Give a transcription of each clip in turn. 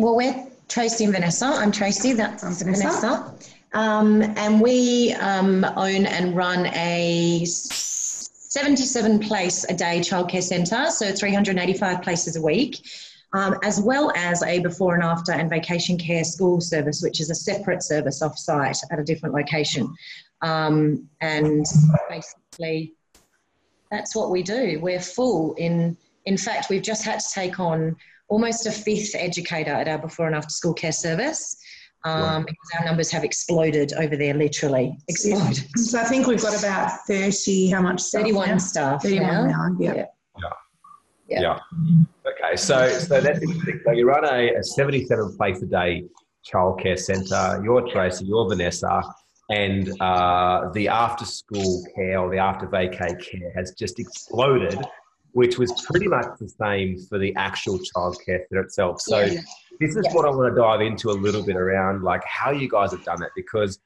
well, we're Tracey and Vanessa. I'm Tracey. That's I'm Vanessa. Vanessa. Um, and we um, own and run a 77 place a day childcare centre, so 385 places a week, um, as well as a before and after and vacation care school service, which is a separate service off site at a different location. Um, and basically, that's what we do. We're full in, in fact, we've just had to take on almost a fifth educator at our before and after school care service um, because our numbers have exploded over there, literally exploded. So I think we've got about 30, how much staff 31 now? staff 31 now. now. Yeah. yeah. Yeah. yeah. Okay, so so that's interesting. So you run a, a 77 place a day childcare centre. You're Tracey, you're Vanessa, and uh, the after school care or the after vacay care has just exploded, which was pretty much the same for the actual childcare centre itself. So yeah this is yeah. what I want to dive into a little bit around, like how you guys have done that, because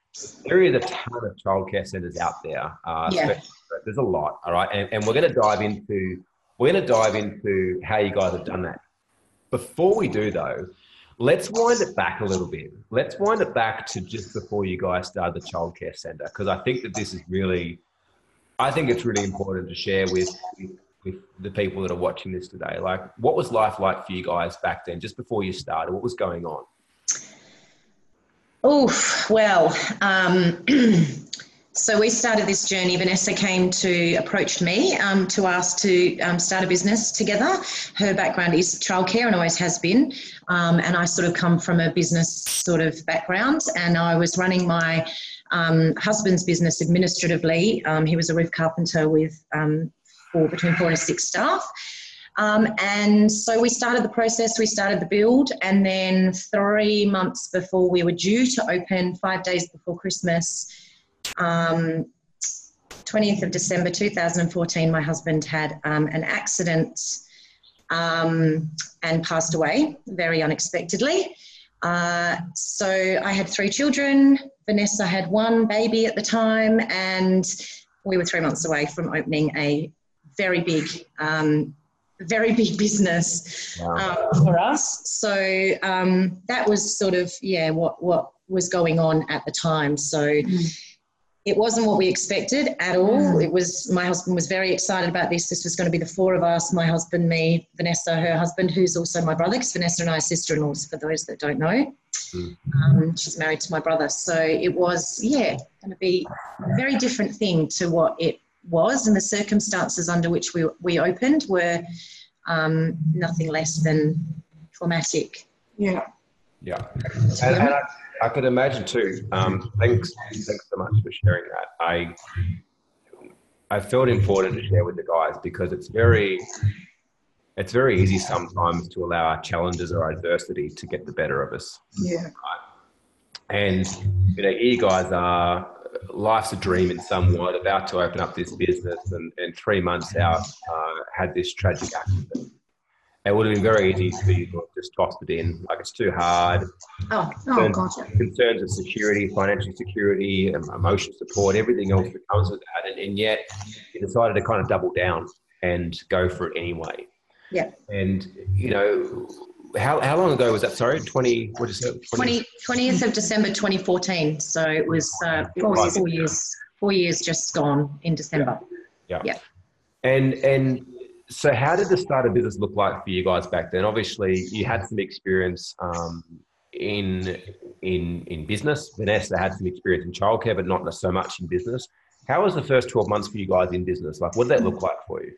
there is a ton of childcare centres out there. Uh, yeah. There's a lot, all right, and, and we're going to dive into we're going to dive into how you guys have done that. Before we do, though, let's wind it back a little bit. Let's wind it back to just before you guys started the childcare centre, because I think that this is really, I think it's really important to share with with the people that are watching this today? Like, what was life like for you guys back then, just before you started? What was going on? Oh, well, um, so we started this journey. Vanessa came to approach me um, to ask to um, start a business together. Her background is childcare and always has been. Um, and I sort of come from a business sort of background, and I was running my um, husband's business administratively. Um, he was a roof carpenter with between four and six staff. Um, and so we started the process, we started the build, and then three months before we were due to open, five days before Christmas, um, 20th of December 2014, my husband had um, an accident um, and passed away very unexpectedly. Uh, so I had three children. Vanessa had one baby at the time, and we were three months away from opening a very big, um, very big business wow. um, for us. So um, that was sort of yeah what what was going on at the time. So. Mm. It wasn't what we expected at all. Mm. It was my husband was very excited about this. This was going to be the four of us: my husband, me, Vanessa, her husband, who's also my brother. Because Vanessa and I are sister-in-laws. For those that don't know, mm. um, she's married to my brother. So it was, yeah, going to be a very different thing to what it was and the circumstances under which we, we opened were um, nothing less than traumatic. Yeah. Yeah. And, and I, I, could imagine too. Um, thanks, thanks so much for sharing that. I, I felt important to share with the guys because it's very, it's very easy sometimes to allow our challenges or adversity to get the better of us. Yeah. And you know, you guys are life's a dream in somewhat, about to open up this business, and, and three months out, uh, had this tragic accident. It would have been very easy to just toss it in, like it's too hard. Oh, oh concerns, gotcha. Concerns of security, financial security, emotional support, everything else that comes with that, and, and yet you decided to kind of double down and go for it anyway. Yeah. And you know, how, how long ago was that? Sorry, 20, what is it? 20, 20th of December 2014. So it was, uh, it was four years, four years just gone in December. Yeah. yeah. And, and so how did the start of business look like for you guys back then? Obviously you had some experience, um, in, in, in business. Vanessa had some experience in childcare, but not so much in business. How was the first 12 months for you guys in business? Like, what did that look like for you?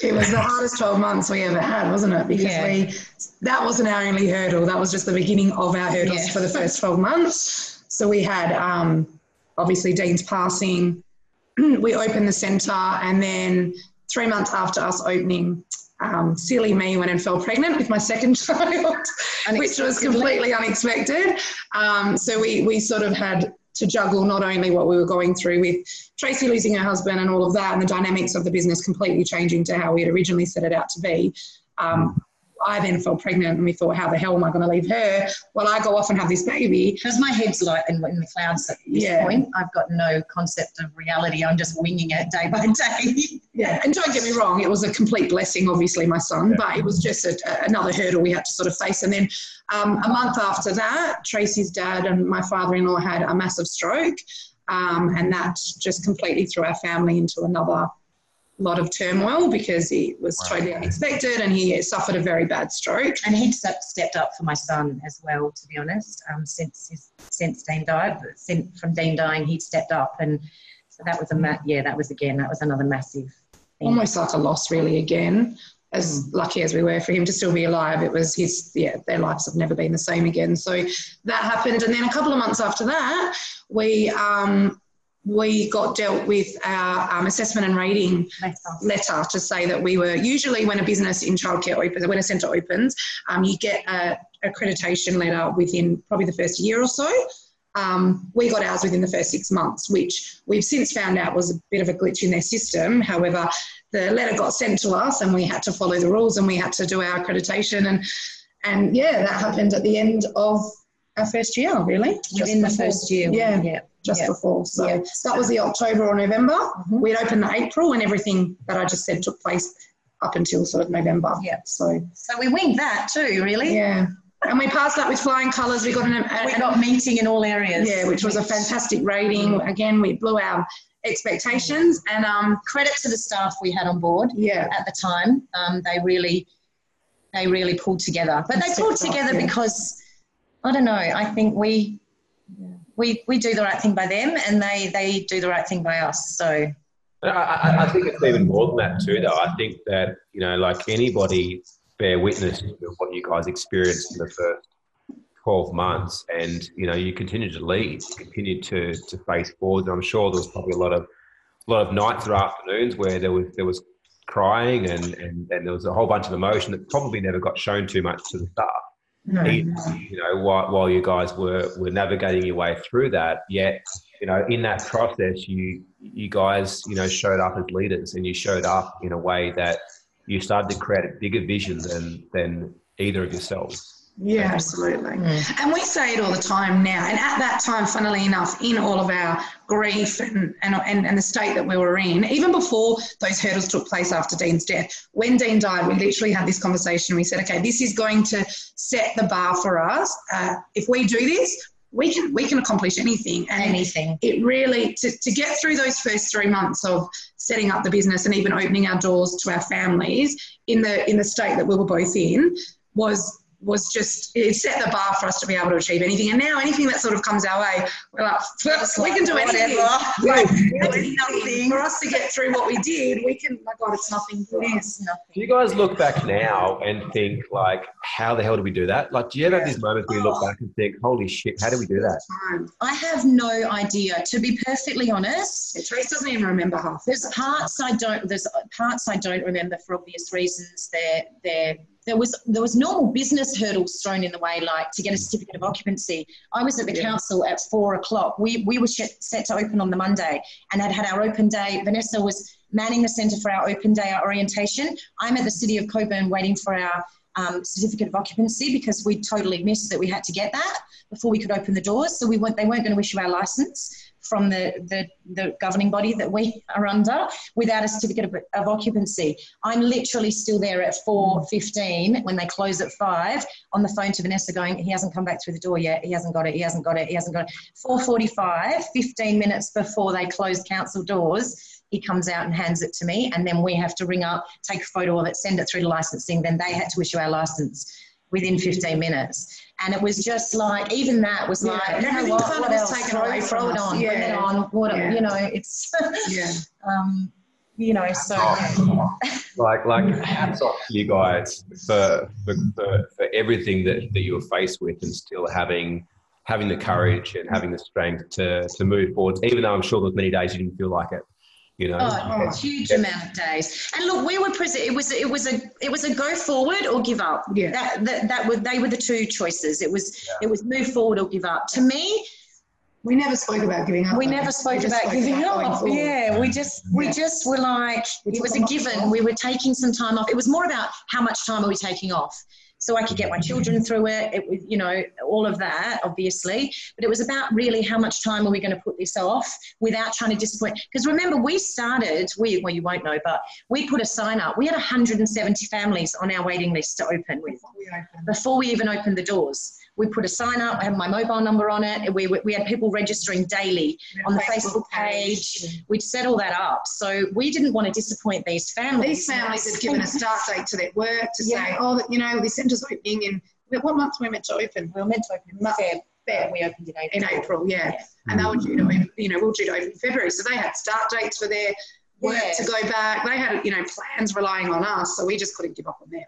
It was the hardest 12 months we ever had, wasn't it? Because yeah. we that wasn't our only hurdle. That was just the beginning of our hurdles yeah. for the first 12 months. So we had um, obviously Dean's passing. we opened the centre, and then three months after us opening, um, silly me went and fell pregnant with my second child, which was completely unexpected. Um, so we we sort of had to juggle not only what we were going through with Tracey losing her husband and all of that, and the dynamics of the business completely changing to how we had originally set it out to be. Um, I then fell pregnant and we thought, how the hell am I going to leave her? Well, I go off and have this baby. Because my head's like in, in, the clouds at this yeah. point. I've got no concept of reality. I'm just winging it day by day. yeah. And don't get me wrong, it was a complete blessing, obviously, my son, yeah. but it was just a, a, another hurdle we had to sort of face. And then um, a month after that, Tracey's dad and my father in law had a massive stroke. Um, and that just completely threw our family into another lot of turmoil because it was wow. totally unexpected and he suffered a very bad stroke. And he'd stepped up for my son as well, to be honest, um, since his, since Dean died. Since, from Dean dying, he'd stepped up, and so that was a ma- yeah, that was again that was another massive. Thing. Almost like a loss, really. Again, as mm. lucky as we were for him to still be alive, it was his yeah, their lives have never been the same again. So that happened, and then a couple of months after that, we um, we got dealt with our um, assessment and rating letter. to say that we were usually when a business in childcare opens, when a centre opens, um, you get a accreditation letter within probably the first year or so. Um, we got ours within the first six months, which we've since found out was a bit of a glitch in their system. However, the letter got sent to us and we had to follow the rules and we had to do our accreditation and and yeah, that happened at the end of our first year, really. Within the first year. Yeah. yeah just before. So that was the October or November. Mm-hmm. We'd opened the April and everything that I just said took place up until sort of November. Yeah. So so we winged that too, really. Yeah. And we passed that with flying colours. We got an, a, we got meeting in all areas. Yeah, which was a fantastic rating. Mm-hmm. Again, we blew our expectations and um, credit to the staff we had on board. Yeah. At the time, um, they really they really pulled together. But they pulled together off, yeah. because I don't know. I think we we we do the right thing by them, and they they do the right thing by us. So. I, I think it's even more than that too, though. I think that you know, like anybody, bear witness to what you guys experienced in the first 12 months and you know you continue to lead you continue to to face forward i'm sure there was probably a lot of a lot of nights or afternoons where there was there was crying and and, and there was a whole bunch of emotion that probably never got shown too much to the staff you know, while, while you guys were, were navigating your way through that, yet, you know, in that process, you, you guys, you know, showed up as leaders and you showed up in a way that you started to create a bigger vision than, than either of yourselves. Yeah, absolutely. Mm. And we say it all the time now. And at that time, funnily enough, in all of our grief and, and, and, and, the state that we were in, even before those hurdles took place after Dean's death, when Dean died, we literally had this conversation. We said, okay, this is going to set the bar for us. Uh, if we do this, we can we can accomplish anything and anything it really to, to get through those first three months of setting up the business and even opening our doors to our families in the in the state that we were both in was was just it set the bar for us to be able to achieve anything. And now anything that sort of comes our way, we're like, we can do anything. Like, nothing. For us to get through what we did, we can. My God, it's nothing. It's nothing. Do you guys look back now and think like, how the hell did we do that? Like, do you ever yeah. have these moments where you look oh. back and think, holy shit, how did we do that? I have no idea. To be perfectly honest, yeah, Trace doesn't even remember half. There's parts I don't. There's parts I don't remember for obvious reasons. They're they're there was there was normal business hurdles thrown in the way, like to get a certificate of occupancy. I was at the yeah. council at four o'clock. We we were set to open on the Monday and had had our open day. Vanessa was manning the centre for our open day, our orientation. I'm at the City of Cockburn waiting for our um, certificate of occupancy because we totally missed that we had to get that before we could open the doors. So we weren't, they weren't going to issue our license from the, the, the, governing body that we are under without a certificate of, of, occupancy. I'm literally still there at 4.15 when they close at 5 on the phone to Vanessa going, he hasn't come back through the door yet, he hasn't got it, he hasn't got it, he hasn't got it. 4.45, 15 minutes before they close council doors, he comes out and hands it to me and then we have to ring up, take a photo of it, send it through to licensing, then they had to issue our license within 15 minutes. And it was just like, even that was yeah. like, you know what, what else? Throw, away throw it on, yeah. bring it on. What, yeah. you know, it's, yeah. um, you know, so. like, like hats off to you guys for, for, for, for everything that, that you were faced with and still having, having the courage and having the strength to, to move forward, even though I'm sure there's many days you didn't feel like it you know oh, huge yeah. amount of days and look we were present it was it was a it was a go forward or give up yeah that that, that were they were the two choices it was yeah. it was move forward or give up to me we never spoke about giving up. We though. never spoke we about spoke giving about up. Yeah, we just we yeah. just were like we it was a given. We were taking some time off. It was more about how much time are we taking off so I could get my children through it. It was, you know, all of that, obviously. But it was about really how much time are we going to put this off without trying to disappoint. Because remember, we started, we, well, you won't know, but we put a sign up. We had 170 families on our waiting list to open with before we even opened the doors we put a sign up, I have my mobile number on it. We, we had people registering daily on the Facebook, Facebook page. page. We'd set all that up. So we didn't want to disappoint these families. These families had given a start date to their work to yeah. say, oh, you know, this centre's opening in, what month were we meant to open? We were meant to open in Feb. Feb. We opened in April. In April, yeah. yeah. And they were due to, open, you know, we were due to open in February. So they had start dates for their work yeah. to go back. They had, you know, plans relying on us. So we just couldn't give up on them.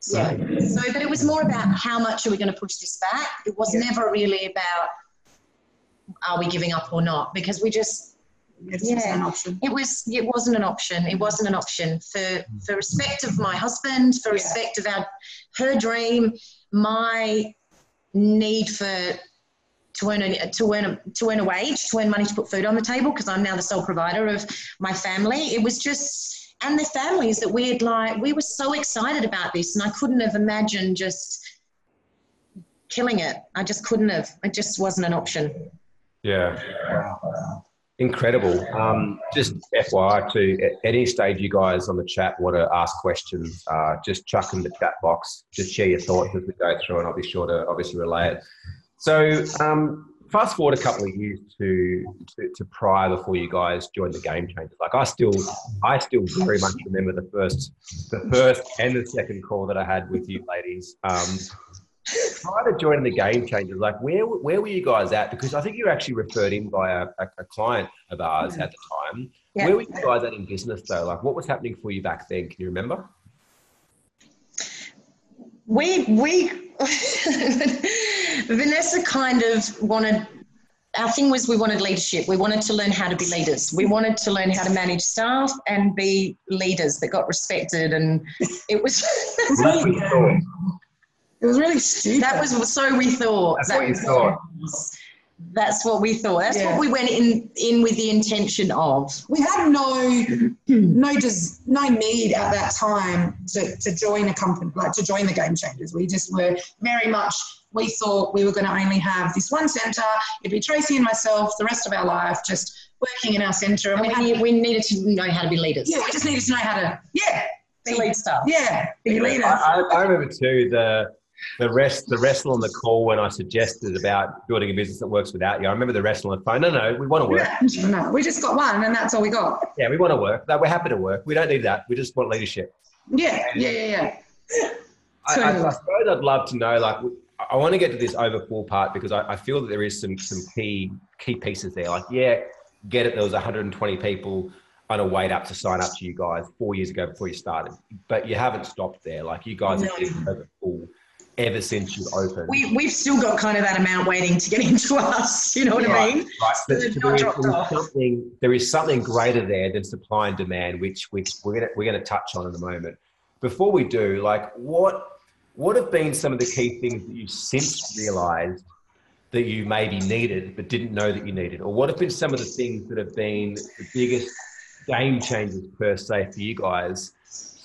So, yeah. so, but it was more about how much are we going to push this back. It was yeah. never really about are we giving up or not because we just it yeah, an option. It was. It wasn't an option. It wasn't an option for for respect of my husband, for respect of our her dream, my need for to earn a, to earn a, to earn a wage, to earn money to put food on the table because I'm now the sole provider of my family. It was just and the families that we had like we were so excited about this and i couldn't have imagined just killing it. I just couldn't have. It just wasn't an option. Yeah. Incredible. Um, just fyi to at any stage you guys on the chat want to ask questions uh, just chuck in the chat box. Just share your thoughts as we go through and i'll be sure to obviously relay it. So um, fast forward a couple of years to, to, to prior before you guys joined the game changers. Like i still i still very much remember the first the first and the second call that i had with you ladies. Um, prior to joining the game changers like where where were you guys at? Because i think you were actually referred in by a, a, a client of ours at the time. Yeah. where were you guys at in business though? Like what was happening for you back then? Can you remember we we Vanessa kind of wanted our thing was we wanted leadership. We wanted to learn how to be leaders. We wanted to learn how to manage staff and be leaders that got respected. And it was. it was really stupid. That was so we thought. That's that what you thought. That's what we thought. That's yeah. what we went in in with the intention of. We had no no just no need at that time to, to join a company like to join the game changers. We just were very much we thought we were going to only have this one centre. It'd be Tracey and myself the rest of our life, just working in our centre. And, and we, had, we needed to know how to be leaders. Yeah, we just needed to know how to yeah be, lead stuff. Yeah, be leaders. I, I remember too the the rest the wrestle on the call when I suggested about building a business that works without you. I remember the wrestle on the phone. No, no, we want to work. No, we just got one, and that's all we got. Yeah, we want to work. We're happy to work. We don't need that. We just want leadership. Yeah, yeah, yeah, yeah. I, I, I suppose I'd love to know, like, I want to get to this overfull part because I, I, feel that there is some some key key pieces there. Like, yeah, get it. There was 120 people on a wait up to sign up to you guys four years ago before you started, but you haven't stopped there. Like, you guys no. have been overfull ever since you opened. We, we've still got kind of that amount waiting to get into us. You know what I mean? Right. So there, is, something, there is something greater there than supply and demand, which which we're gonna we're gonna touch on in a moment. Before we do, like what what have been some of the key things that you've since realised that you maybe needed but didn't know that you needed, or what have been some of the things that have been the biggest game changers per se for you guys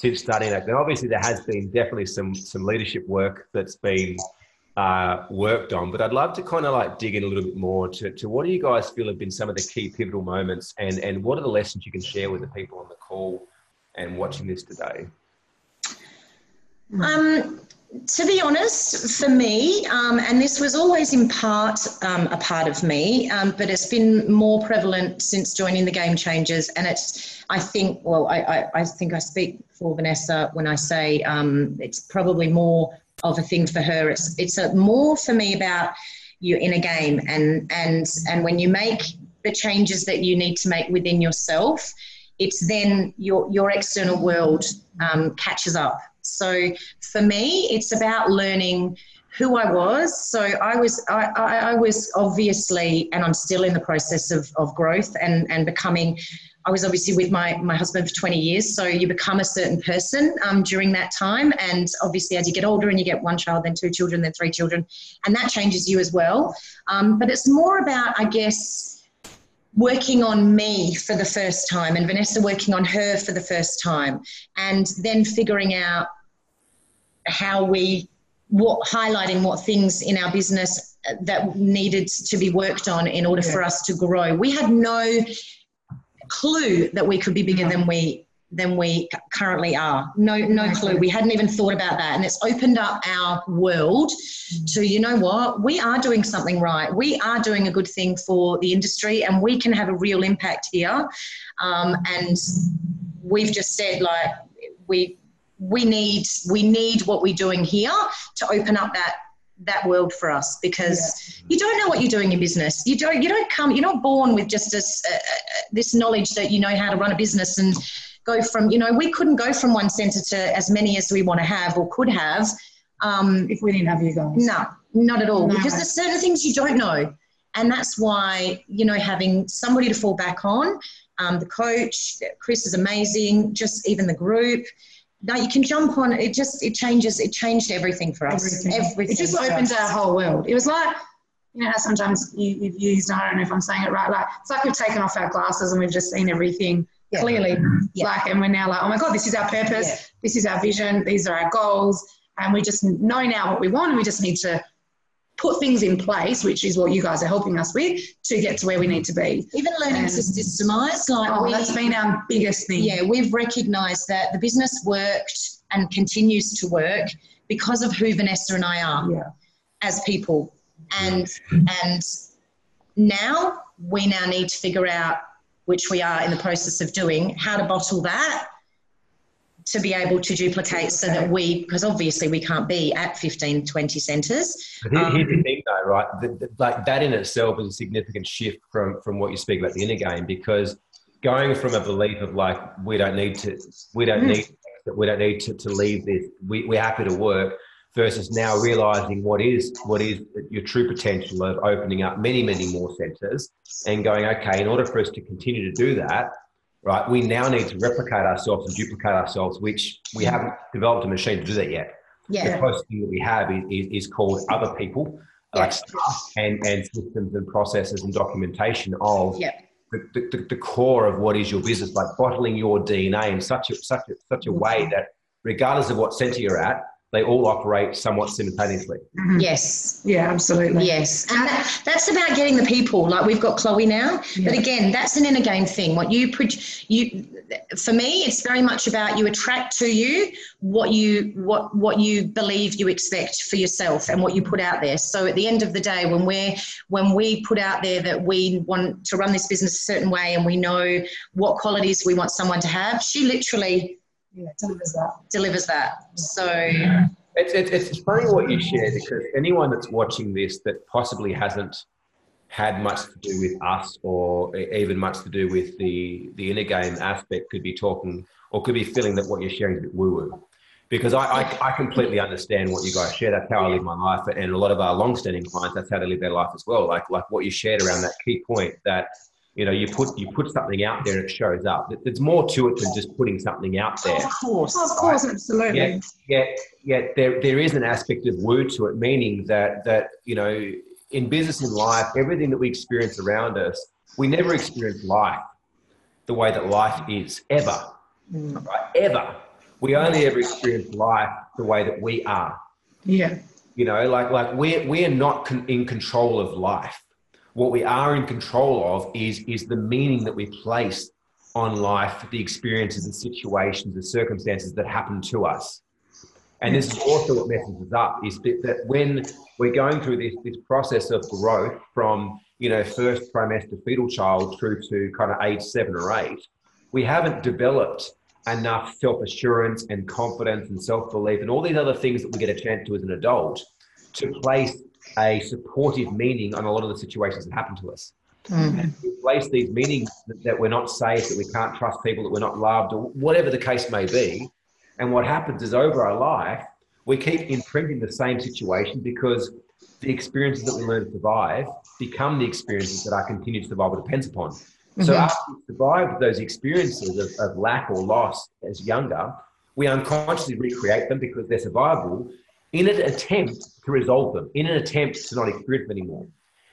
since starting that? And obviously, there has been definitely some some leadership work that's been uh, worked on, but I'd love to kind of like dig in a little bit more to, to what do you guys feel have been some of the key pivotal moments, and and what are the lessons you can share with the people on the call and watching this today? Um, to be honest, for me, um, and this was always in part um, a part of me, um, but it's been more prevalent since joining the Game Changers. And it's, I think, well, I, I, I think I speak for Vanessa when I say um, it's probably more of a thing for her. It's it's a, more for me about you in a game, and and and when you make the changes that you need to make within yourself, it's then your your external world um, catches up so for me, it's about learning who I was. So I was, I, I, I, was obviously, and I'm still in the process of, of growth and, and becoming I was obviously with my, my husband for 20 years, so you become a certain person um, during that time. And obviously, as you get older and you get one child, then two children, then three children, and that changes you as well. Um, but it's more about, I guess, working on me for the first time and Vanessa working on her for the first time, and then figuring out how we what highlighting what things in our business that needed to be worked on in order yeah. for us to grow. We had no clue that we could be bigger than we than we currently are. No, no clue. We hadn't even thought about that, and it's opened up our world to you know what we are doing something right. We are doing a good thing for the industry, and we can have a real impact here. Um, and we've just said like we we need we need what we're doing here to open up that that world for us because yeah. you don't know what you're doing in business. You don't you don't come you're not born with just this uh, uh, this knowledge that you know how to run a business and go from you know we couldn't go from one center to as many as we want to have or could have um, if we didn't have you guys. No, not at all no. because there's certain things you don't know, and that's why you know having somebody to fall back on. Um, the coach, Chris is amazing. Just even the group no, you can jump on. It just it changes. It changed everything for us. Everything. everything it just opened our whole world. It was like you know sometimes you, have used. I don't know if I'm saying it right. Like it's like we've taken off our glasses and we've just seen everything yeah. clearly. Yeah. Like and we're now like, oh my god, this is our purpose. Yeah. This is our vision. These are our goals, and we just know now what we want, and we just need to put things in place, which is what you guys are helping us with to get to where we need to be. Even learning to um, systemize, like oh, we, that's been our biggest thing. Yeah, we've recognised that the business worked and continues to work because of who Vanessa and I are yeah. as people, and and now we now need to figure out which we are in the process of doing how to bottle that to be able to duplicate so that we, because obviously we can't be at 15, 20 centres. Here, here's the thing though, right? The, the, like that in itself is a significant shift from, from what you speak about the inner game because going from a belief of like, we don't need to, we don't mm. need, we don't need to, to leave this, we, we're happy to work versus now realizing what is what is your true potential of opening up many many more centers and going okay in order for us to continue to do that right? We now need to replicate ourselves and duplicate ourselves, which we haven't developed a machine to do that yet. Yeah. The closest thing that we have is, is, is called other people, yeah. like staff and, and systems and processes and documentation of yeah. the, the, the, core of what is your business, like bottling your DNA in such a, such a, such a way mm-hmm. that regardless of what center you're at, they all operate somewhat simultaneously. Mm-hmm. Yes. Yeah, absolutely. Yes. And that, that's about getting the people. Like we've got Chloe now, yeah. but again, that's an inner game thing. What you you for me, it's very much about you attract to you what you what what you believe you expect for yourself and what you put out there. So at the end of the day, when we're when we put out there that we want to run this business a certain way and we know what qualities we want someone to have, she literally yeah, delivers that. Delivers that. So it's, it's, it's funny what you share because anyone that's watching this that possibly hasn't had much to do with us or even much to do with the the inner game aspect could be talking or could be feeling that what you're sharing is a bit woo woo. Because I, I, I, completely understand what you guys share. That's how I live my life, and a lot of our long-standing clients, that's how they live their life as well. Like like what you shared around that key point that you know you put you put something out there and it shows up. There's more to it than just putting something out there. Of course. Of course absolutely. Yet, yet, yet there, there is an aspect of woo to it meaning that that you know in business and life everything that we experience around us we never experience life the way that life is ever. Mm. right? ever. We only ever experience life the way that we are. Yeah. You know like like we're we're not con- in control of life what we are in control of is, is the meaning that we place on life, the experiences and situations, the circumstances that happen to us. And this is also what messes us up is that when we're going through this, this process of growth from, you know, first trimester fetal child through to kind of age seven or eight, we haven't developed enough self-assurance and confidence and self-belief and all these other things that we get a chance to as an adult to place a supportive meaning on a lot of the situations that happen to us. Mm. And we place these meanings that, that, we're not safe, that we can't trust people, that we're not loved, or whatever the case may be. And what happens is over our life, we keep imprinting the same situation because the experiences that we learn to survive become the experiences that our continued survival depends upon. Mm-hmm. So after we survive those experiences of, of lack or loss as younger, we unconsciously recreate them because they're survivable in an attempt to resolve them, in an attempt to not experience them anymore.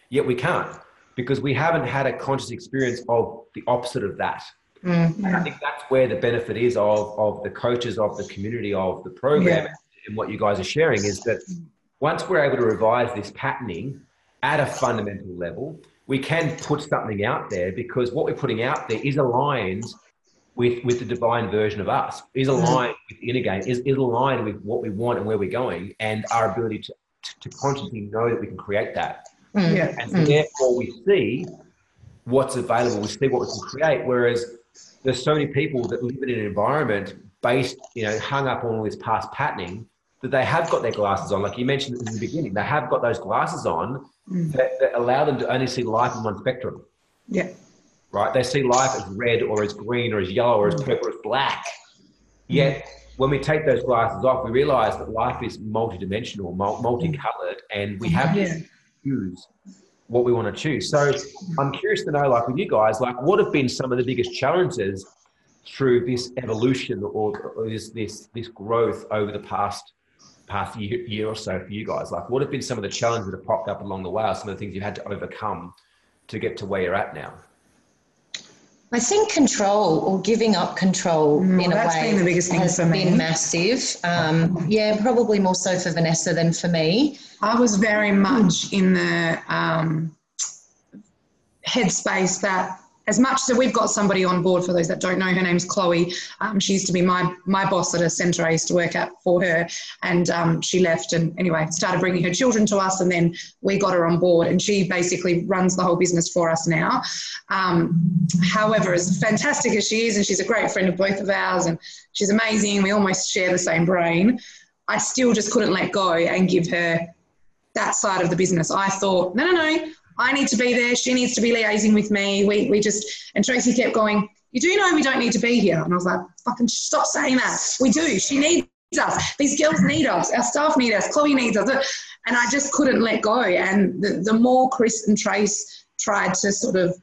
Yet we can't because we haven't had a conscious experience of the opposite of that. Mm-hmm. And I think that's where the benefit is of, of the coaches, of the community, of the program, yeah. and what you guys are sharing is that once we're able to revise this patterning at a fundamental level, we can put something out there because what we're putting out there is aligned with, with the divine version of us, is mm. aligned with the inner game, is, is aligned with what we want and where we're going, and our ability to, to, to consciously know that we can create that. Mm. Yeah. And mm. therefore, we see what's available, we see what we can create. Whereas there's so many people that live in an environment based, you know, hung up on all this past patterning that they have got their glasses on. Like you mentioned in the beginning, they have got those glasses on mm. that, that, allow them to only see life in one spectrum. Yeah. Right? They see life as red or as green or as yellow or as mm. purple or as black. Yet when we take those glasses off, we realize that life is multidimensional, multicolored, and we have to choose what we want to choose. So I'm curious to know, like with you guys, like what have been some of the biggest challenges through this evolution or, or this this this growth over the past past year, year or so for you guys? Like, what have been some of the challenges that have popped up along the way, or some of the things you've had to overcome to get to where you're at now? I think control or giving up control mm, in a way been the biggest thing has for me. been massive. Um, yeah, probably more so for Vanessa than for me. I was very much in the um, headspace that as much so we've got somebody on board for those that don't know her name's chloe. Um, she used to be my my boss at a centre i used to work at for her. And um, she left and anyway started bringing her children to us and then we got her on board and she basically runs the whole business for us now. Um, however as fantastic as she is and she's a great friend of both of ours and she's amazing we almost share the same brain i still just couldn't let go and give her that side of the business. I thought no no no I need to be there. She needs to be liaising with me. We, we just, and Tracey kept going, You do know we don't need to be here. And I was like, Fucking stop saying that. We do. She needs us. These girls need us. Our staff need us. Chloe needs us. And I just couldn't let go. And the, the more Chris and Trace tried to sort of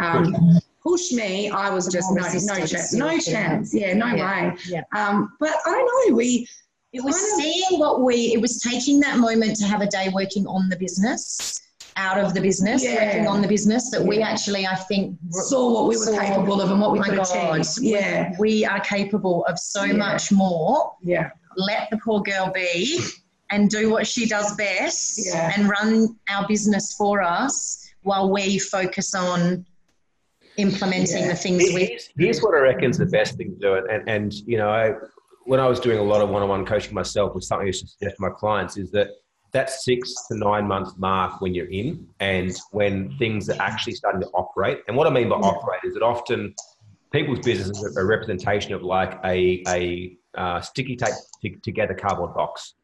um, push me, I was just no, no chance. No chance. Yeah, no yeah. way. Yeah. Um, but I don't know. We, it was seeing what we, it was taking that moment to have a day working on the business out of the business, yeah. working on the business, that yeah. we actually, I think, saw what we were capable of and what we could God, achieve. Yeah, we are capable of so yeah. much more. Yeah, let the poor girl be and do what she does best yeah. and run our business for us while we focus on implementing the things here's, we. Here's what I reckon is the best thing to do, and and you know, I, when I was doing a lot of one-on-one coaching myself, with something I used to suggest to my clients is that that six to nine month mark when you're in and when things are actually starting to operate. And what I mean by operate is that often people's business is a representation of like a, a uh, sticky tape t- together cardboard box.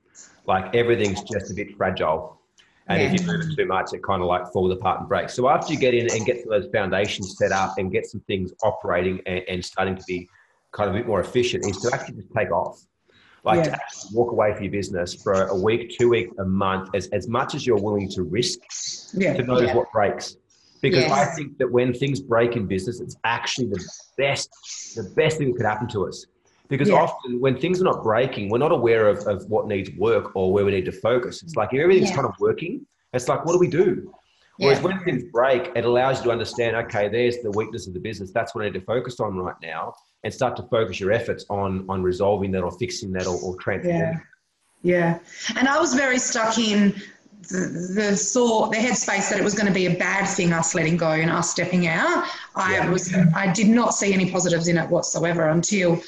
Like everything's just a bit fragile. And yeah. if you move it too much, it kind of like falls apart and breaks. So after you get in and get those foundations set up and get some things operating and, and starting to be kind of a bit more efficient, is to actually just take off like yeah. to walk away from your business for a week, two weeks, a month, as, as much as you're willing to risk yeah. to notice yeah. what breaks. Because yes. I think that when things break in business, it's actually the best, the best thing that could happen to us. Because often when things are not breaking, we're not aware of, of what needs work or where we need to focus. It's like if everything's kind of working, it's like, what do we do? Whereas when things break, it allows you to understand, okay, there's the weakness of the business. That's what I need to focus on right now and start to focus your efforts on on resolving that or fixing that or, or transforming. Yeah. yeah, and I was very stuck in the, the thought, the headspace that it was going to be a bad thing us letting go and us stepping out. I yeah. was, I did not see any positives in it whatsoever until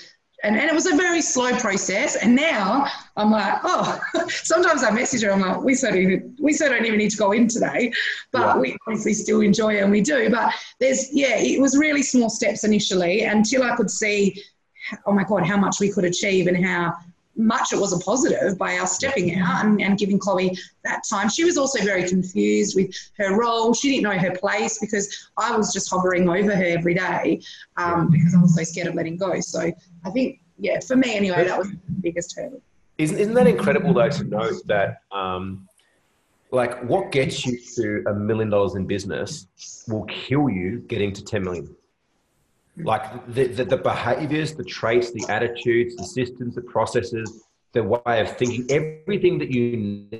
and, and it was a very slow process. And now I'm like, oh, sometimes I message her, I'm like, we so, don't, we so don't even need to go in today, but yeah. we obviously still enjoy it and we do. But there's, yeah, it was really small steps initially until I could see, oh my God, how much we could achieve and how much it was a positive by us stepping out and, and giving Chloe that time. She was also very confused with her role. She didn't know her place because I was just hovering over her every day um, because I was so scared of letting go. So I think, yeah, for me anyway, that was the biggest hurdle. Isn't, isn't that incredible though to note that, um, like what gets you to a million dollars in business will kill you getting to 10 million. Like the, the, the, behaviors, the traits, the attitudes, the systems, the processes, the way of thinking, everything that you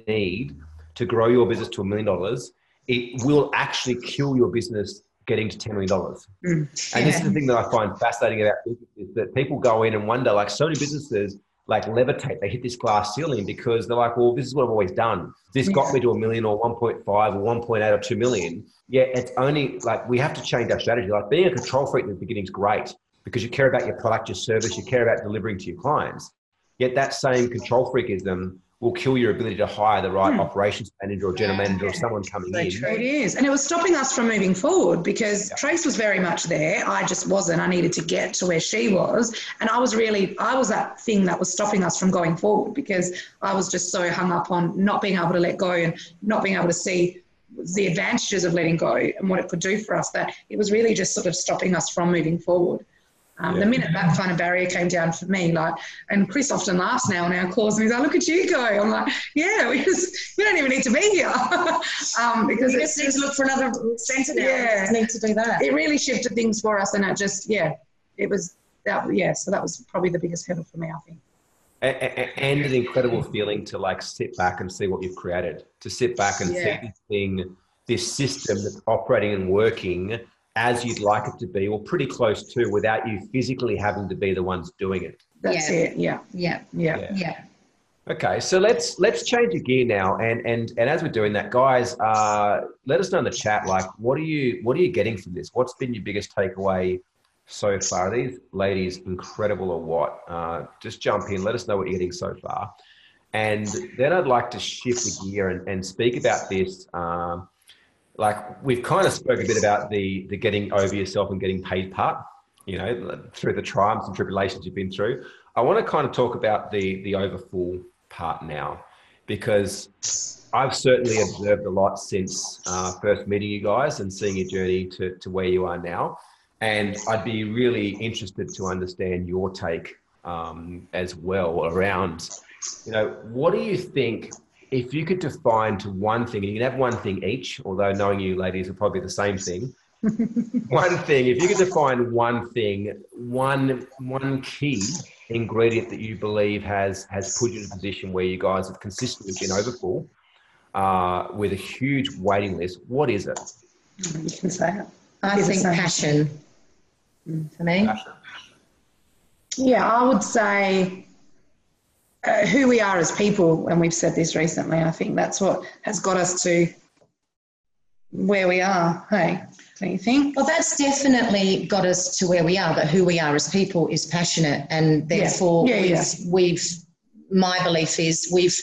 need to grow your business to a million dollars, it will actually kill your business getting to $10 million. Mm, and this is the thing that I find fascinating about business is that people go in and wonder, like so many businesses, like levitate. They hit this glass ceiling because they're like, well, this is what I've always done. This yeah. got me to a million or 1.5 or 1.8 or 2 million. Yeah, it's only like we have to change our strategy. Like being a control freak in the beginning is great because you care about your product, your service, you care about delivering to your clients. Yet that same control freakism will kill your ability to hire the right hmm. operations manager or general manager or someone coming so in. True. It is. And it was stopping us from moving forward because yeah. Trace was very much there. I just wasn't. I needed to get to where she was. And I was really, I was that thing that was stopping us from going forward because I was just so hung up on not being able to let go and not being able to see the advantages of letting go and what it could do for us that it was really just sort of stopping us from moving forward. Um, yeah. The minute that kind of barrier came down for me, like, and Chris often laughs now on our calls and he's like, "Look at you go!" I'm like, "Yeah, we just we don't even need to be here um, because we just need to look for another centre now. Yeah, we need to do that. It really shifted things for us, and it just yeah, it was that yeah. So that was probably the biggest hurdle for me, I think. And, an incredible feeling to like sit back and see what you've created. To sit back and yeah. see this thing, this system that's operating and working as you'd like it to be, or pretty close to, without you physically having to be the ones doing it. That's yeah. it. Yeah. Yeah. Yeah. Yeah. yeah. Okay, so let's let's change a gear now, and and and as we're doing that, guys, uh, let us know in the chat, like, what are you what are you getting from this? What's been your biggest takeaway so far? Are these ladies incredible or what? Uh, just jump in, let us know what you're getting so far, and then I'd like to shift the gear and, and speak about this. Um, like we've kind of spoke a bit about the the getting over yourself and getting paid part you know through the triumphs and tribulations you've been through. I want to kind of talk about the the overfull part now because i've certainly observed a lot since uh, first meeting you guys and seeing your journey to, to where you are now. And i'd be really interested to understand your take um, as well around you know what do you think if you could define to one thing, and you can have one thing each, although knowing you ladies are probably the same thing. one thing, if you could define one thing, one one key ingredient that you believe has has put you in a position where you guys have consistently been overfull uh, with a huge waiting list, what is it? You can say it. I think passion. For me. Passion. Yeah, I would say uh, who we are as people, and we've said this recently, I think that's what has got us to where we are. Hey, don't you think? Well, that's definitely got us to where we are. That who we are as people is passionate, and therefore yeah. Yeah, we've, yeah. we've. My belief is we've.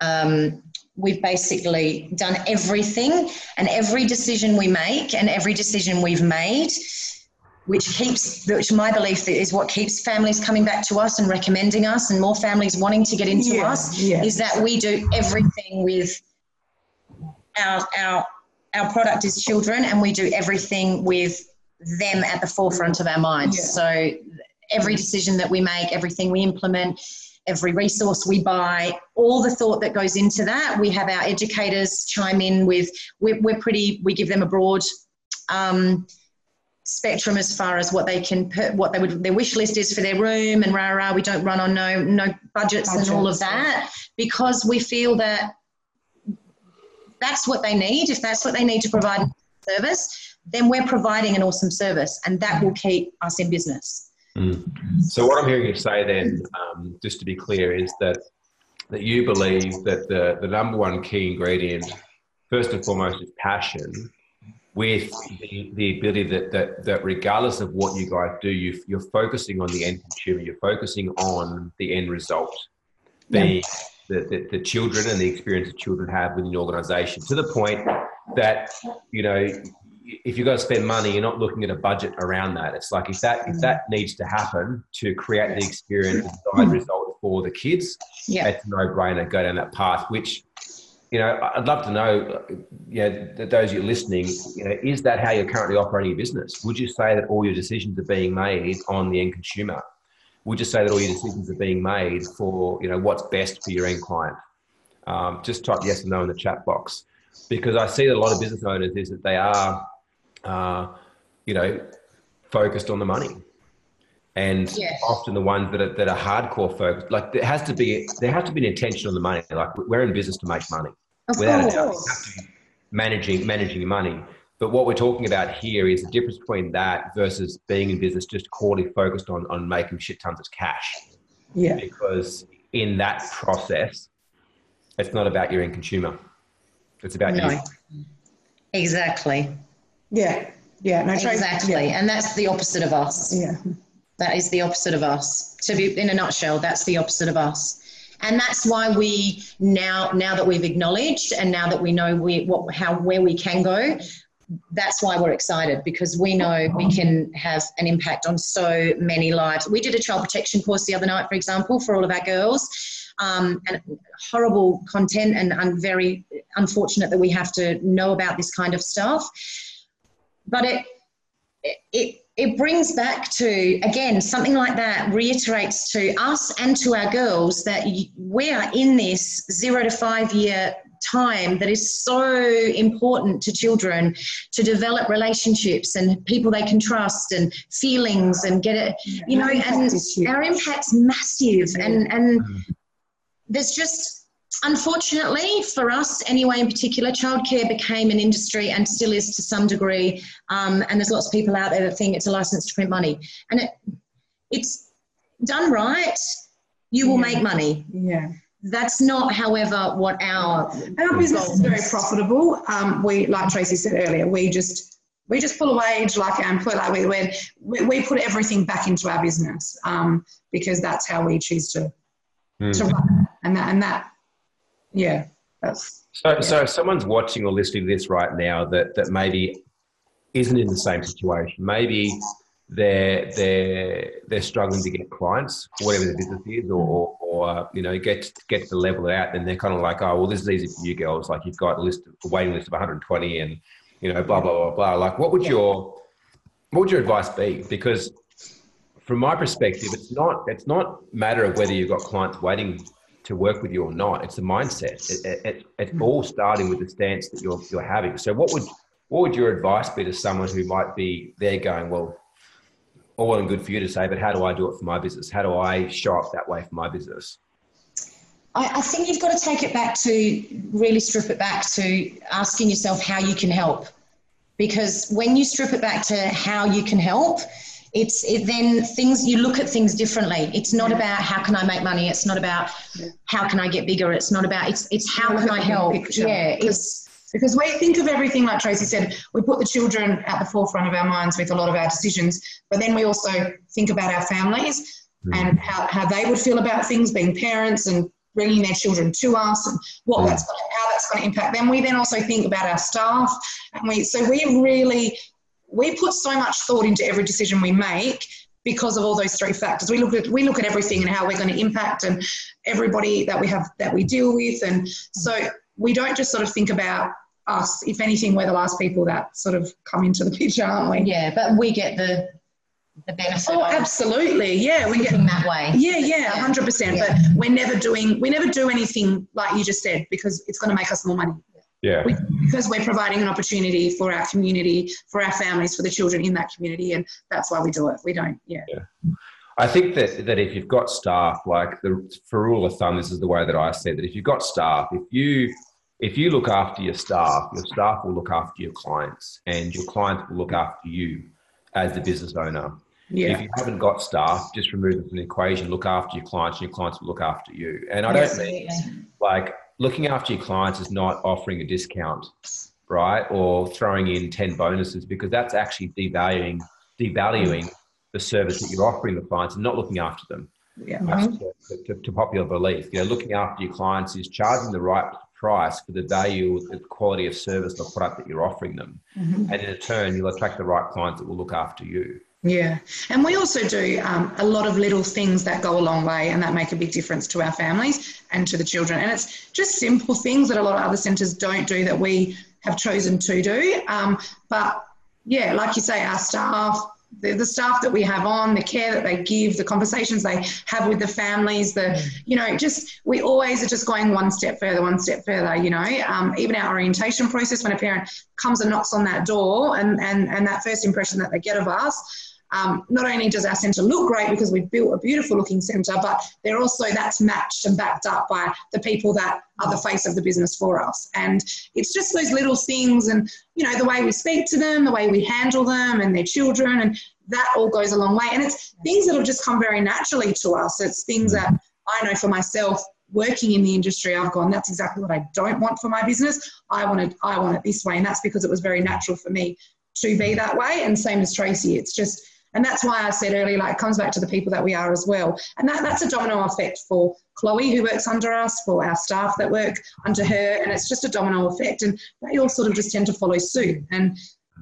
Um, we've basically done everything and every decision we make and every decision we've made which keeps, which my belief is what keeps families coming back to us and recommending us, and more families wanting to get into yeah, us, yeah. is that we do everything with our our our product is children, and we do everything with them at the forefront of our minds. Yeah. So every decision that we make, everything we implement, every resource we buy, all the thought that goes into that. We have our educators chime in with. We're, we're pretty. We give them a broad. Um, spectrum as far as what they can put, what they would their wish list is for their room and rah rah. We don't run on no no budgets, budgets and all of that because we feel that that's what they need. If that's what they need to provide service, then we're providing an awesome service, and that will keep us in business. Mm. So what I'm hearing you say then, um, just to be clear, is that that you believe that the the number one key ingredient, first and foremost, is passion with the, the ability that, that, that regardless of what you guys do, you, you're focusing on the end consumer, you're focusing on the end result, the, yeah. the, the, the, children and the experience that children have within the organization to the point that, you know, if you've got to spend money, you're not looking at a budget around that. It's like if that if that needs to happen to create the experience, and the desired hmm. result for the kids, yeah. it's a no-brainer. Go down that path, which you know, I'd love to know, you know, those you're listening, you know, is that how you're currently operating your business? Would you say that all your decisions are being made on the end consumer? Would you say that all your decisions are being made for, you know, what's best for your end client? Um, just type yes or no in the chat box because I see that a lot of business owners is that they are, uh, you know, focused on the money. And yes. often the ones that are, that are hardcore focused, like there has to be there has to be an intention on the money. Like we're in business to make money, of without course. a doubt. managing managing your money. But what we're talking about here is the difference between that versus being in business just core focused on on making shit tons of cash. Yeah. Because in that process, it's not about your end consumer. It's about no. you. Exactly. Yeah. Yeah. No, exactly. Yeah. And that's the opposite of us. Yeah. That is the opposite of us. To be in a nutshell, that's the opposite of us. And that's why we now, now that we've acknowledged and now that we know we, what, how, where we can go, that's why we're excited because we know we can have an impact on so many lives. We did a child protection course the other night, for example, for all of our girls. Um, and horrible content, and I'm very unfortunate that we have to know about this kind of stuff. But it, it, it brings back to again something like that reiterates to us and to our girls that we are in this zero to five year time that is so important to children to develop relationships and people they can trust and feelings and get it you know and our impact's massive and and there's just unfortunately for us anyway in particular childcare became an industry and still is to some degree um, and there's lots of people out there that think it's a license to print money and it it's done right you will yeah. make money yeah that's not, however, what our our business is very profitable. Um, we, like Tracey said earlier, we just we just pull a wage like our employer. Like we, we, we put everything back into our business um, because that's how we choose to mm. to run. And that and that, yeah, that's. So, yeah. so if someone's watching or listening to this right now that that maybe isn't in the same situation, maybe they're they're they're struggling to get clients, whatever the business is, or or you know get get to level it out, then they're kind of like, oh well, this is easy for you girls. Like you've got a list, of, a waiting list of 120, and you know blah blah blah blah. Like what would your what would your advice be? Because from my perspective, it's not it's not matter of whether you've got clients waiting to work with you or not. It's a mindset. It, it, it, it's hmm. all starting with the stance that you're you're having. So what would what would your advice be to someone who might be there going, well, all well and good for you to say, but how do I do it for my business? How do I show up that way for my business? I, I think you've got to take it back to really strip it back to asking yourself how you can help. Because when you strip it back to how you can help, it's it, then things you look at things differently. It's not about how can i make money. It's not about how can i get bigger. It's not about it's it's how can i help. yeah it's because we think of everything, like Tracey said, we put the children at the forefront of our minds with a lot of our decisions, but then we also think about our families mm. and how, how they would feel about things, being parents and bringing their children to us and what mm. that's going to, how that's going to impact them. We then also think about our staff, and we so we really we put so much thought into every decision we make because of all those three factors. We look at we look at everything and how we're going to impact and everybody that we have that we deal with, and so we don't just sort of think about us. If anything, we're the last people that sort of come into the picture, aren't we? Yeah, but we get the the benefit. Oh, absolutely. Yeah, we get that way. Yeah, yeah, hundred percent. But we're never doing we never do anything like you just said because it's going to make us more money. Yeah. We, because we're providing an opportunity for our community, for our families, for the children in that community, and that's why we do it. We don't. Yeah. Yeah. I think that, that if you've got staff, like the for rule of thumb, this is the way that I said that if you've got staff, if you if you look after your staff, your staff will look after your clients, and your clients will look after you as the business owner. Yeah. If you haven't got staff, just remove them from the equation. Look after your clients, and your clients will look after you. And I don't mean like looking after your clients is not offering a discount, right, or throwing in ten bonuses because that's actually devaluing devaluing the service that you're offering the clients and not looking after them. Yeah. Mm-hmm. To, to, to, popular belief, you know, looking after your clients is charging the right price for the value, the quality of service, the product that you're offering them. Mm-hmm. And in turn, you'll attract the right clients that will look after you. Yeah, and we also do um, a lot of little things that go a long way and that make a big difference to our families and to the children. And it's just simple things that a lot of other centres don't do that we have chosen to do. Um, but yeah, like you say, our staff, the, the staff that we have on, the care that they give, the conversations they have with the families, the, mm. you know, just, we always are just going one step further, one step further, you know. Um, even our orientation process, when a parent comes and knocks on that door and, and, and that first impression that they get of us, um, not only does our centre look great because we've built a beautiful looking centre, but they're also that's matched and backed up by the people that are the face of the business for us. And it's just those little things and, you know, the way we speak to them, the way we handle them and their children, and that all goes a long way. And it's things that have just come very naturally to us. It's things that I know for myself working in the industry, I've gone, that's exactly what I don't want for my business. I want it, I want it this way. And that's because it was very natural for me to be that way. And same as Tracey, it's just and that's why I said earlier, like, it comes back to the people that we are as well. And that, that's a domino effect for Chloe, who works under us, for our staff that work under her. And it's just a domino effect. And they all sort of just tend to follow suit. And,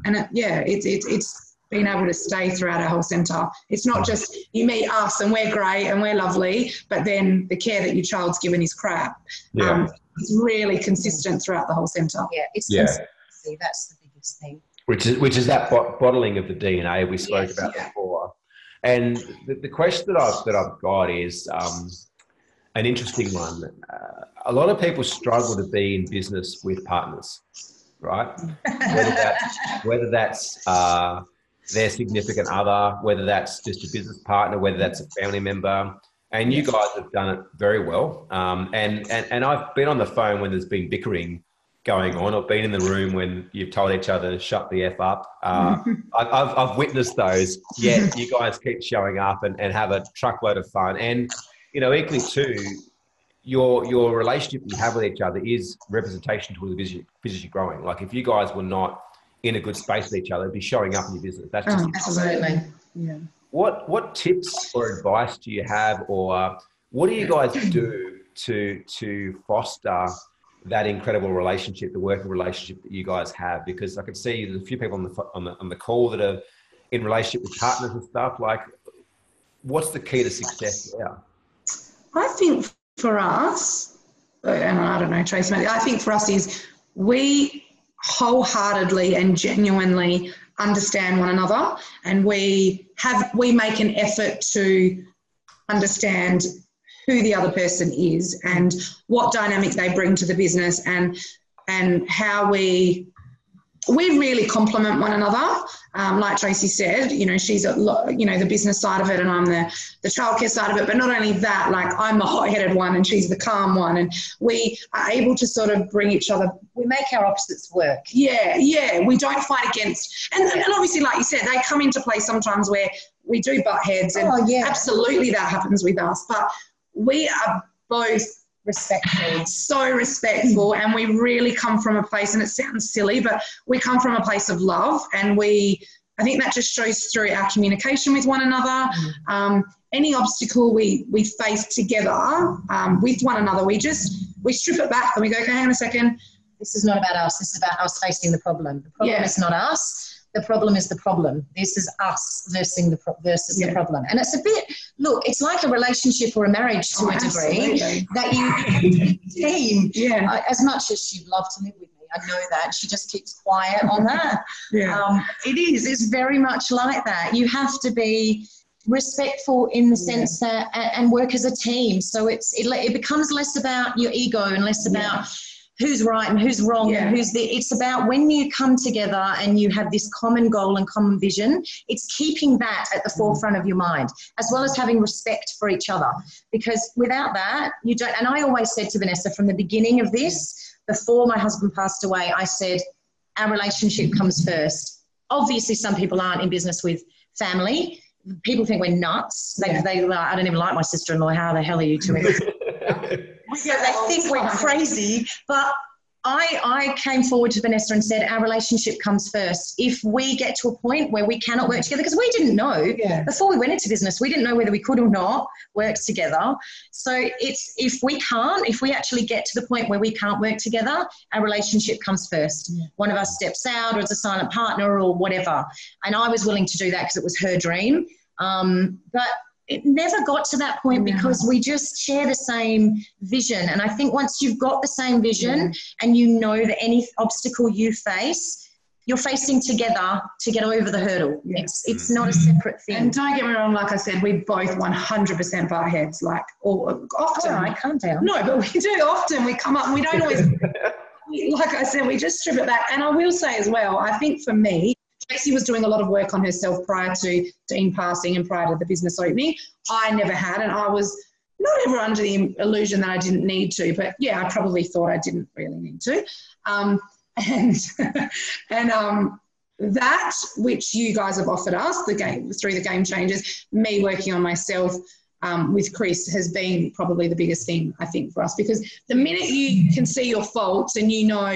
and it, yeah, it, it, it's being able to stay throughout our whole centre. It's not just you meet us and we're great and we're lovely, but then the care that your child's given is crap. Yeah. Um, it's really consistent throughout the whole centre. Yeah, it's yeah. consistency. That's the biggest thing which is which is that bottling of the DNA we spoke yes, about yeah. before. And the, the, question that I've that I've got is um, an interesting one. Uh, a lot of people struggle to be in business with partners, right? whether that's, whether that's uh, their significant other, whether that's just a business partner, whether that's a family member. And you guys have done it very well. Um, and, and, and I've been on the phone when there's been bickering going on or been in the room when you've told each other to shut the F up. Uh, I've, I've witnessed those, yet you guys keep showing up and, and have a truckload of fun. And, you know, equally too, your your relationship you have with each other is representation towards the business, business you're growing. Like if you guys were not in a good space with each other, it'd be showing up in your business. That's just oh, absolutely. Yeah. What what tips or advice do you have, or what do you guys do to to foster that incredible relationship, the working relationship that you guys have, because I can see there's a few people on the on the on the call that are in relationship with partners and stuff. Like, what's the key to success there? I think for us, uh, and I don't know, Tracey, I think for us is we wholeheartedly and genuinely understand one another, and we have we make an effort to understand who the other person is and what dynamic they bring to the business and and how we we really complement one another. Um, like Tracey said, you know, she's a you know the business side of it, and I'm the the childcare side of it. But not only that, like I'm the hot-headed one, and she's the calm one, and we are able to sort of bring each other. We make our opposites work. Yeah, yeah. We don't fight against, and, and obviously, like you said, they come into play sometimes where we do butt heads, and oh, yeah. absolutely that happens with us. But we are both respectful, so respectful, and we really come from a place, and it sounds silly, but we come from a place of love, and we, I think that just shows through our communication with one another. Um, any obstacle we we face together um, with one another, we just we strip it back and we go, okay, hang on a second. This is not about us. This is about us facing the problem. The problem yeah. is not us the problem is the problem. This is us versus the pro- versus yeah. the problem, and it's a bit. Look, it's like a relationship or a marriage to oh, a degree absolutely. that you team. Yeah. as much as she'd love to live with me, I know that she just keeps quiet on that. yeah. Um, it is. It's very much like that. You have to be respectful in the sense yeah. that and, work as a team. So it's it, it becomes less about your ego and less about. Yeah who's right and who's wrong yeah. and who's the it's about when you come together and you have this common goal and common vision it's keeping that at the mm. forefront of your mind as well as having respect for each other because without that you don't and i always said to vanessa from the beginning of this before my husband passed away i said our relationship comes first obviously some people aren't in business with family people think we're nuts they, yeah. they i don't even like my sister-in-law how the hell are you two yeah, they think we're crazy, but I, I came forward to Vanessa and said, Our relationship comes first. If we get to a point where we cannot work together, because we didn't know yeah. before we went into business, we didn't know whether we could or not work together. So it's if we can't, if we actually get to the point where we can't work together, our relationship comes first. Yeah. One of us steps out or is a silent partner or whatever. And I was willing to do that because it was her dream. Um, but it never got to that point because we just share the same vision. And I think once you've got the same vision yeah. and you know that any obstacle you face, you're facing together to get over the hurdle. Yes. It's it's mm. not a separate thing. And don't get me wrong, like I said, we both 100% butt heads. Like, or often. All right, calm down. No, but we do often. We come up and we don't always, like I said, we just strip it back. And I will say as well, I think for me, Tracey was doing a lot of work on herself prior to Dean passing and prior to the business opening. I never had, and I was not ever under the illusion that I didn't need to, but yeah, I probably thought I didn't really need to. Um, and and um, that which you guys have offered us the game through the game changers me working on myself um, with chris has been probably the biggest thing i think for us because the minute you can see your faults and you know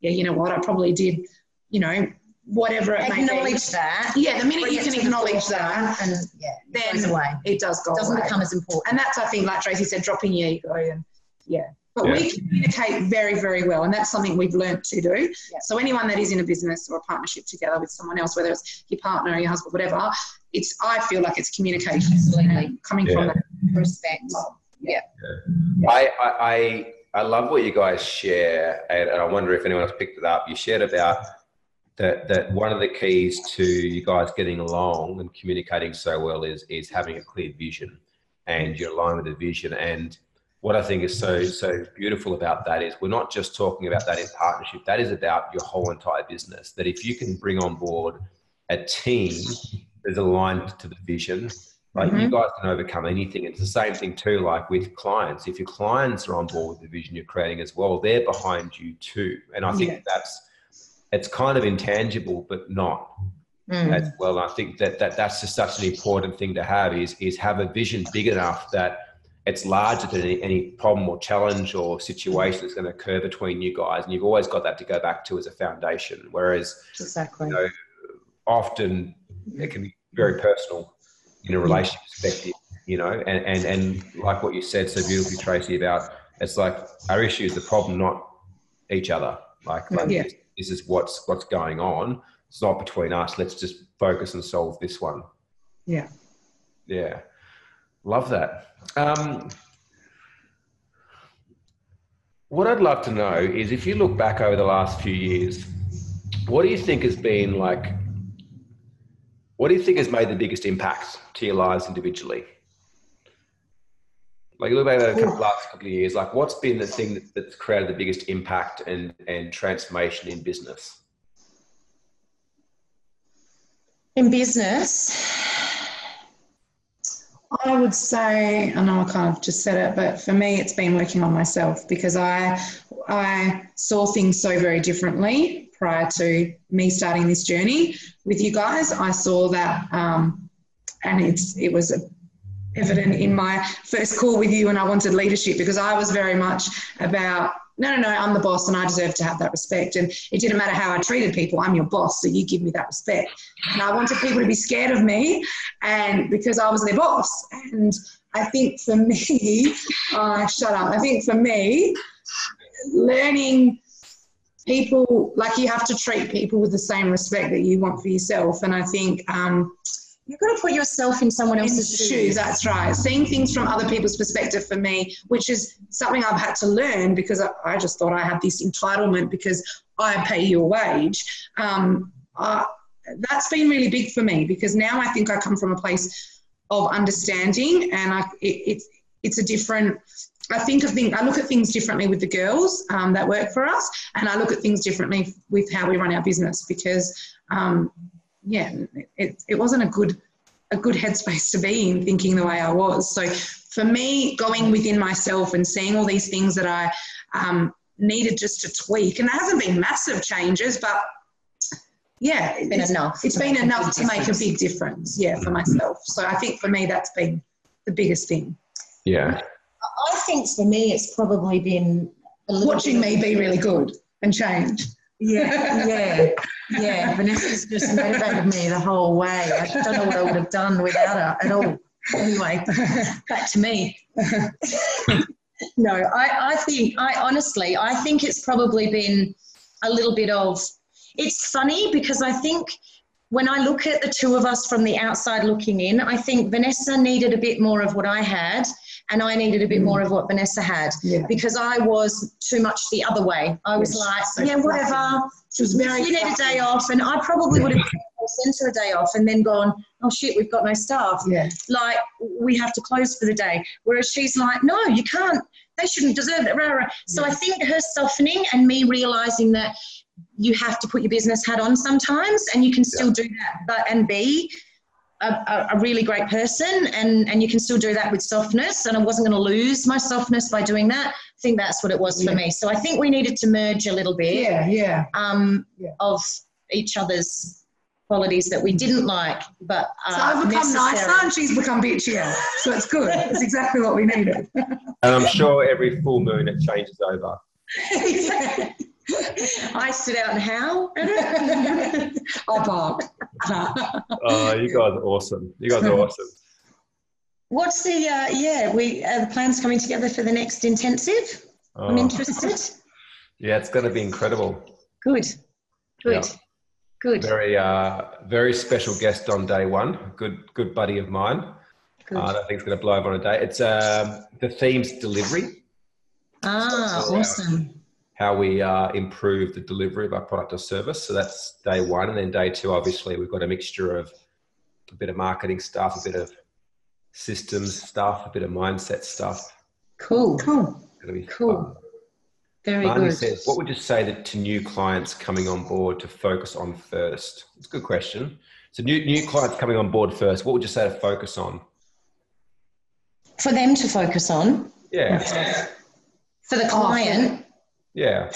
yeah you know what i probably did you know whatever it acknowledge that yeah the minute you can acknowledge that and yeah then it goes away it does go it doesn't away. become as important and that's i think like tracey said dropping your ego and yeah but yeah. we communicate very, very well, and that's something we've learned to do. Yeah. So anyone that is in a business or a partnership together with someone else, whether it's your partner or your husband, whatever, it's I feel like it's communication coming yeah. from that respect. Yeah. I, I I love what you guys share, and, I wonder if anyone else picked it up. You shared about that that one of the keys to you guys getting along and communicating so well is is having a clear vision, and you're aligned with the vision and what I think is so so beautiful about that is we're not just talking about that in partnership. That is about your whole entire business. That if you can bring on board a team that's aligned to the vision, like mm-hmm. you guys can overcome anything. It's the same thing too, like with clients. If your clients are on board with the vision you're creating as well, they're behind you too. And I think yes. that's it's kind of intangible, but not. Mm. as well. I think that, that that's just such an important thing to have is is have a vision big enough that it's larger than any, any problem or challenge or situation that's going to occur between you guys, and you've always got that to go back to as a foundation. Whereas, exactly, you know, often it can be very personal in a relationship perspective, you know, and, and, and like what you said so beautifully, Tracey, about it's like our issue is the problem, not each other. Like, like yeah. This, is what's what's going on. It's not between us. Let's just focus and solve this one. Yeah. Yeah. Love that. Um, what I'd love to know is if you look back over the last few years, what do you think has been like, what do you think has made the biggest impacts to your lives individually? Like, look back at the last couple of years, like, what's been the thing that, that's created the biggest impact and, and transformation in business? In business, I would say, I know I kind of just said it, but for me, it's been working on myself because I I saw things so very differently prior to me starting this journey with you guys. I saw that, um, and it's it was evident in my first call with you, and I wanted leadership because I was very much about no, no, no, I'm the boss and I deserve to have that respect. And it didn't matter how I treated people, I'm your boss, so you give me that respect. And I wanted people to be scared of me and because I was their boss. And I think for me, uh, shut up, I think for me, learning people, like you have to treat people with the same respect that you want for yourself. And I think, um, You've got to put yourself in someone else's shoes. shoes. That's right. Seeing things from other people's perspective for me, which is something I've had to learn because I, I just thought I had this entitlement because I pay your wage. Um, uh, that's been really big for me because now I think I come from a place of understanding and I, it, it's it's a different I think of things, I look at things differently with the girls um, that work for us, and I look at things differently with how we run our business because um, yeah, it, it wasn't a good a good headspace to be in thinking the way I was. So for me, going within myself and seeing all these things that I um, needed just to tweak, and there hasn't been massive changes, but yeah, it's been enough. It's been enough to make a big difference, yeah, for myself. So I think for me, that's been the biggest thing. Yeah. I think for me, it's probably been watching me be really good and change. Yeah, yeah, yeah. Vanessa's just motivated me the whole way. I don't know what I would have done without her at all. Anyway, back to me. no, I, I think, I honestly, I think it's probably been a little bit of, it's funny because I think when I look at the two of us from the outside looking in, I think Vanessa needed a bit more of what I had, and I needed a bit mm. more of what Vanessa had yeah. because I was too much the other way. I was yes, like, so yeah, whatever. She was very. You need a day off, and I probably would have sent her a day off and then gone, oh shit, we've got no staff. Yeah. Like we have to close for the day. Whereas she's like, no, you can't. They shouldn't deserve it. Rah, rah. So I think her softening and me realizing that you have to put your business hat on sometimes, and you can still yeah. do that, but and be a, a, really great person and, and you can still do that with softness and i wasn't going to lose my softness by doing that. I think that's what it was for me. So i think we needed to merge a little bit yeah yeah, um, yeah. of each other's qualities that we didn't like but uh, so i've become nicer and she's become bitchier. So it's good. It's exactly what we needed. And i'm sure every full moon it changes over I sit out and howl. I bark. oh, you guys are awesome. You guys are awesome. What's the uh, yeah? We are the plans coming together for the next intensive. Oh. I'm interested. yeah, it's going to be incredible. Good, good, yeah. good. Very, uh, very special guest on day one. Good, good buddy of mine. Good. Uh, I think it's going to blow over on a day. It's um, the theme's delivery. Ah, so, awesome how we uh, improve the delivery of our product or service. So that's day one. And then day two, obviously, we've got a mixture of a bit of marketing stuff, a bit of systems stuff, a bit of mindset stuff. Cool. Cool. It'll be cool. Fun. Very Marnie good. says, what would you say that to new clients coming on board to focus on first? It's a good question. So new, new clients coming on board first, what would you say to focus on? For them to focus on? Yeah. For the client, yeah.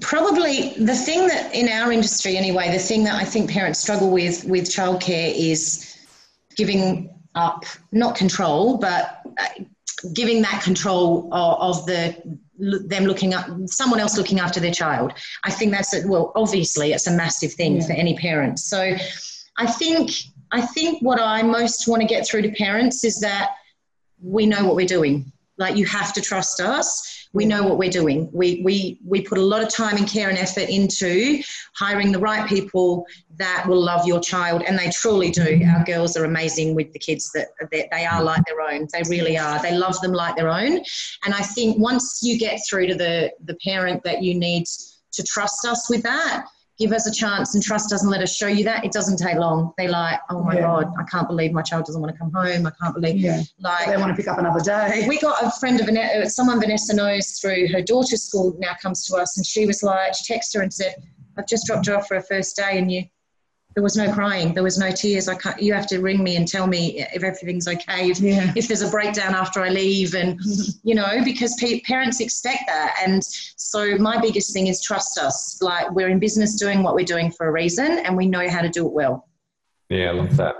Probably the thing that in our industry anyway, the thing that I think parents struggle with with childcare is giving up not control, but uh, giving that control of, of the them looking up someone else looking after their child. I think that's a, well, obviously it's a massive thing yeah. for any parent. So I think I think what I most want to get through to parents is that we know what we're doing. Like you have to trust us we know what we're doing. We, we, we put a lot of time and care and effort into hiring the right people that will love your child, and they truly do. Our girls are amazing with the kids that they are like their own. They really are. They love them like their own. And I think once you get through to the, the parent that you need to trust us with that, give us a chance and trust us and let us show you that. It doesn't take long. They like, oh my yeah. God, I can't believe my child doesn't want to come home. I can't believe, yeah. like, they want to pick up another day. We got a friend of Vanessa, uh, someone Vanessa knows through her daughter's school now comes to us and she was like, she texted her and said, I've just dropped her off for her first day and you there was no crying. There was no tears. I can't you have to ring me and tell me if everything's okay if, yeah. if there's a breakdown after i leave and you know because pe- parents expect that. And so my biggest thing is trust us. Like we're in business doing what we're doing for a reason and we know how to do it well. Yeah i love that.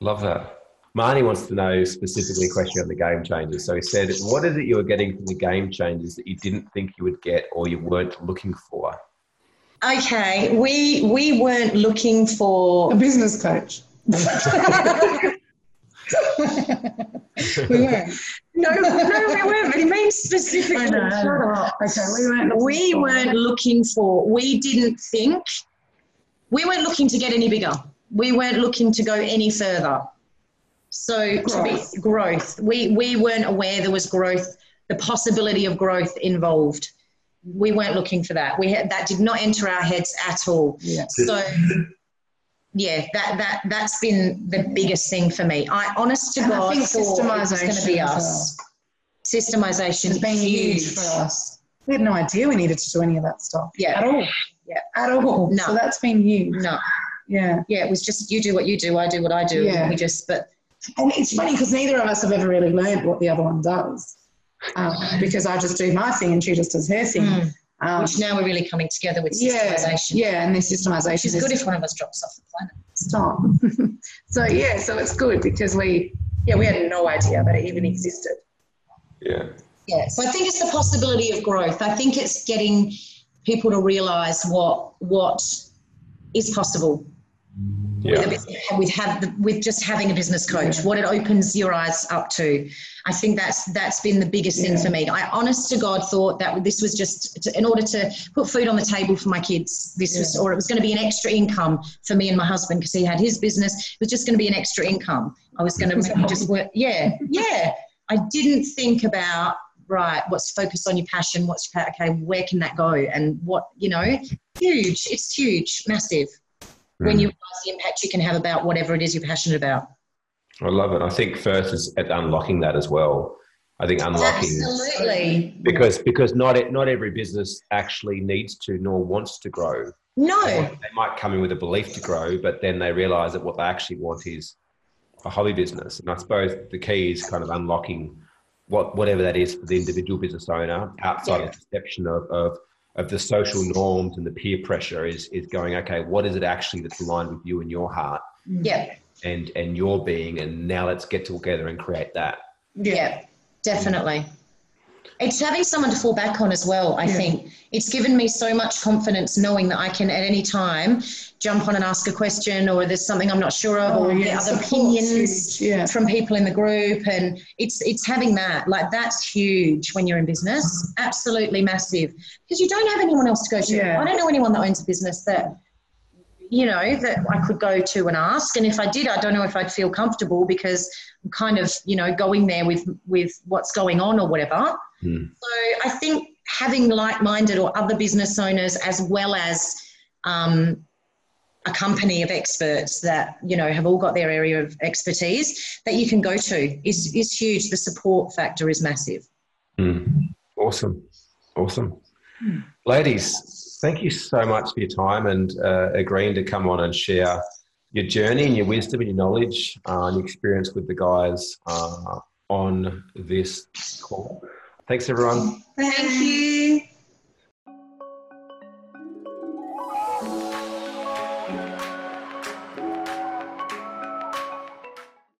Love that. Marnie wants to know specifically a question on the game changers. So he said, What is it you were getting from the game changers that you didn't think you would get or you weren't looking for? Okay, we we weren't looking for a business coach. we weren't. No, no, we weren't. But he means specifically. Shut up. Okay, we weren't. We weren't looking for. We didn't think. We weren't looking to get any bigger. We weren't looking to go any further. So growth. to be growth, we we weren't aware there was growth, the possibility of growth involved we weren't looking for that. We had, that did not enter our heads at all. Yeah. So yeah, that that that's been the biggest thing for me. I honest to and God I think it going to be us. Systemization has been huge. huge for us. We had no idea we needed to do any of that stuff. Yeah. At all. Yeah. At all. No. So that's been huge. No. Yeah. Yeah. It was just you do what you do, I do what I do. Yeah. We just but. And it's funny because neither of us have ever really learned what the other one does um, because I just do my thing and she just does her thing. Mm. Um, Which now we're really coming together with systemization. Yeah, yeah and the systemization is good if one of us drops off the planet. Stop. so yeah, so it's good because we yeah we had no idea that it even existed. Yeah. Yeah. So I think it's the possibility of growth. I think it's getting people to realise what what is possible yeah. with, with have the, with just having a business coach, yeah. what it opens your eyes up to. I think that's that's been the biggest yeah. thing for me. I honest to God thought that this was just to, in order to put food on the table for my kids. This was, or it was going to be an extra income for me and my husband because he had his business. It was just going to be an extra income. I was going to just work. Yeah, yeah. I didn't think about right. What's focused on your passion? What's your okay? Where can that go? And what you know, huge. It's huge, massive. Mm. When you realize the impact you can have about whatever it is you're passionate about. I love it. I think first is at unlocking that as well. I think unlocking absolutely because because not it not every business actually needs to nor wants to grow. No, they, might come in with a belief to grow, but then they realize that what they actually want is a hobby business. And I suppose the key is kind of unlocking what whatever that is for the individual business owner outside yeah. of the perception of, of of the social norms and the peer pressure is is going okay what is it actually that's aligned with you and your heart? Mm. Yeah. And and your being and now let's get together and create that. Yeah definitely it's having someone to fall back on as well i yeah. think. It's given me so much confidence knowing that i can at any time jump on and ask a question or there's something i'm not sure of oh, or yeah, other opinions yeah. from people in the group. And it's it's having that like that's huge when you're in business. Absolutely massive. Because you don't have anyone else to go to. I don't know anyone that owns a business that you know, that I could go to and ask. And if I did, I don't know if I'd feel comfortable because I'm kind of, you know, going there with with what's going on or whatever. Mm. So I think having like-minded or other business owners as well as um, a company of experts that you know have all got their area of expertise that you can go to is is huge. The support factor is massive. Mm. Awesome, awesome, mm. ladies thank you so much for your time and uh, agreeing to come on and share your journey and your wisdom and your knowledge uh, and your experience with the guys uh, on this call. Thanks, everyone. Thank you.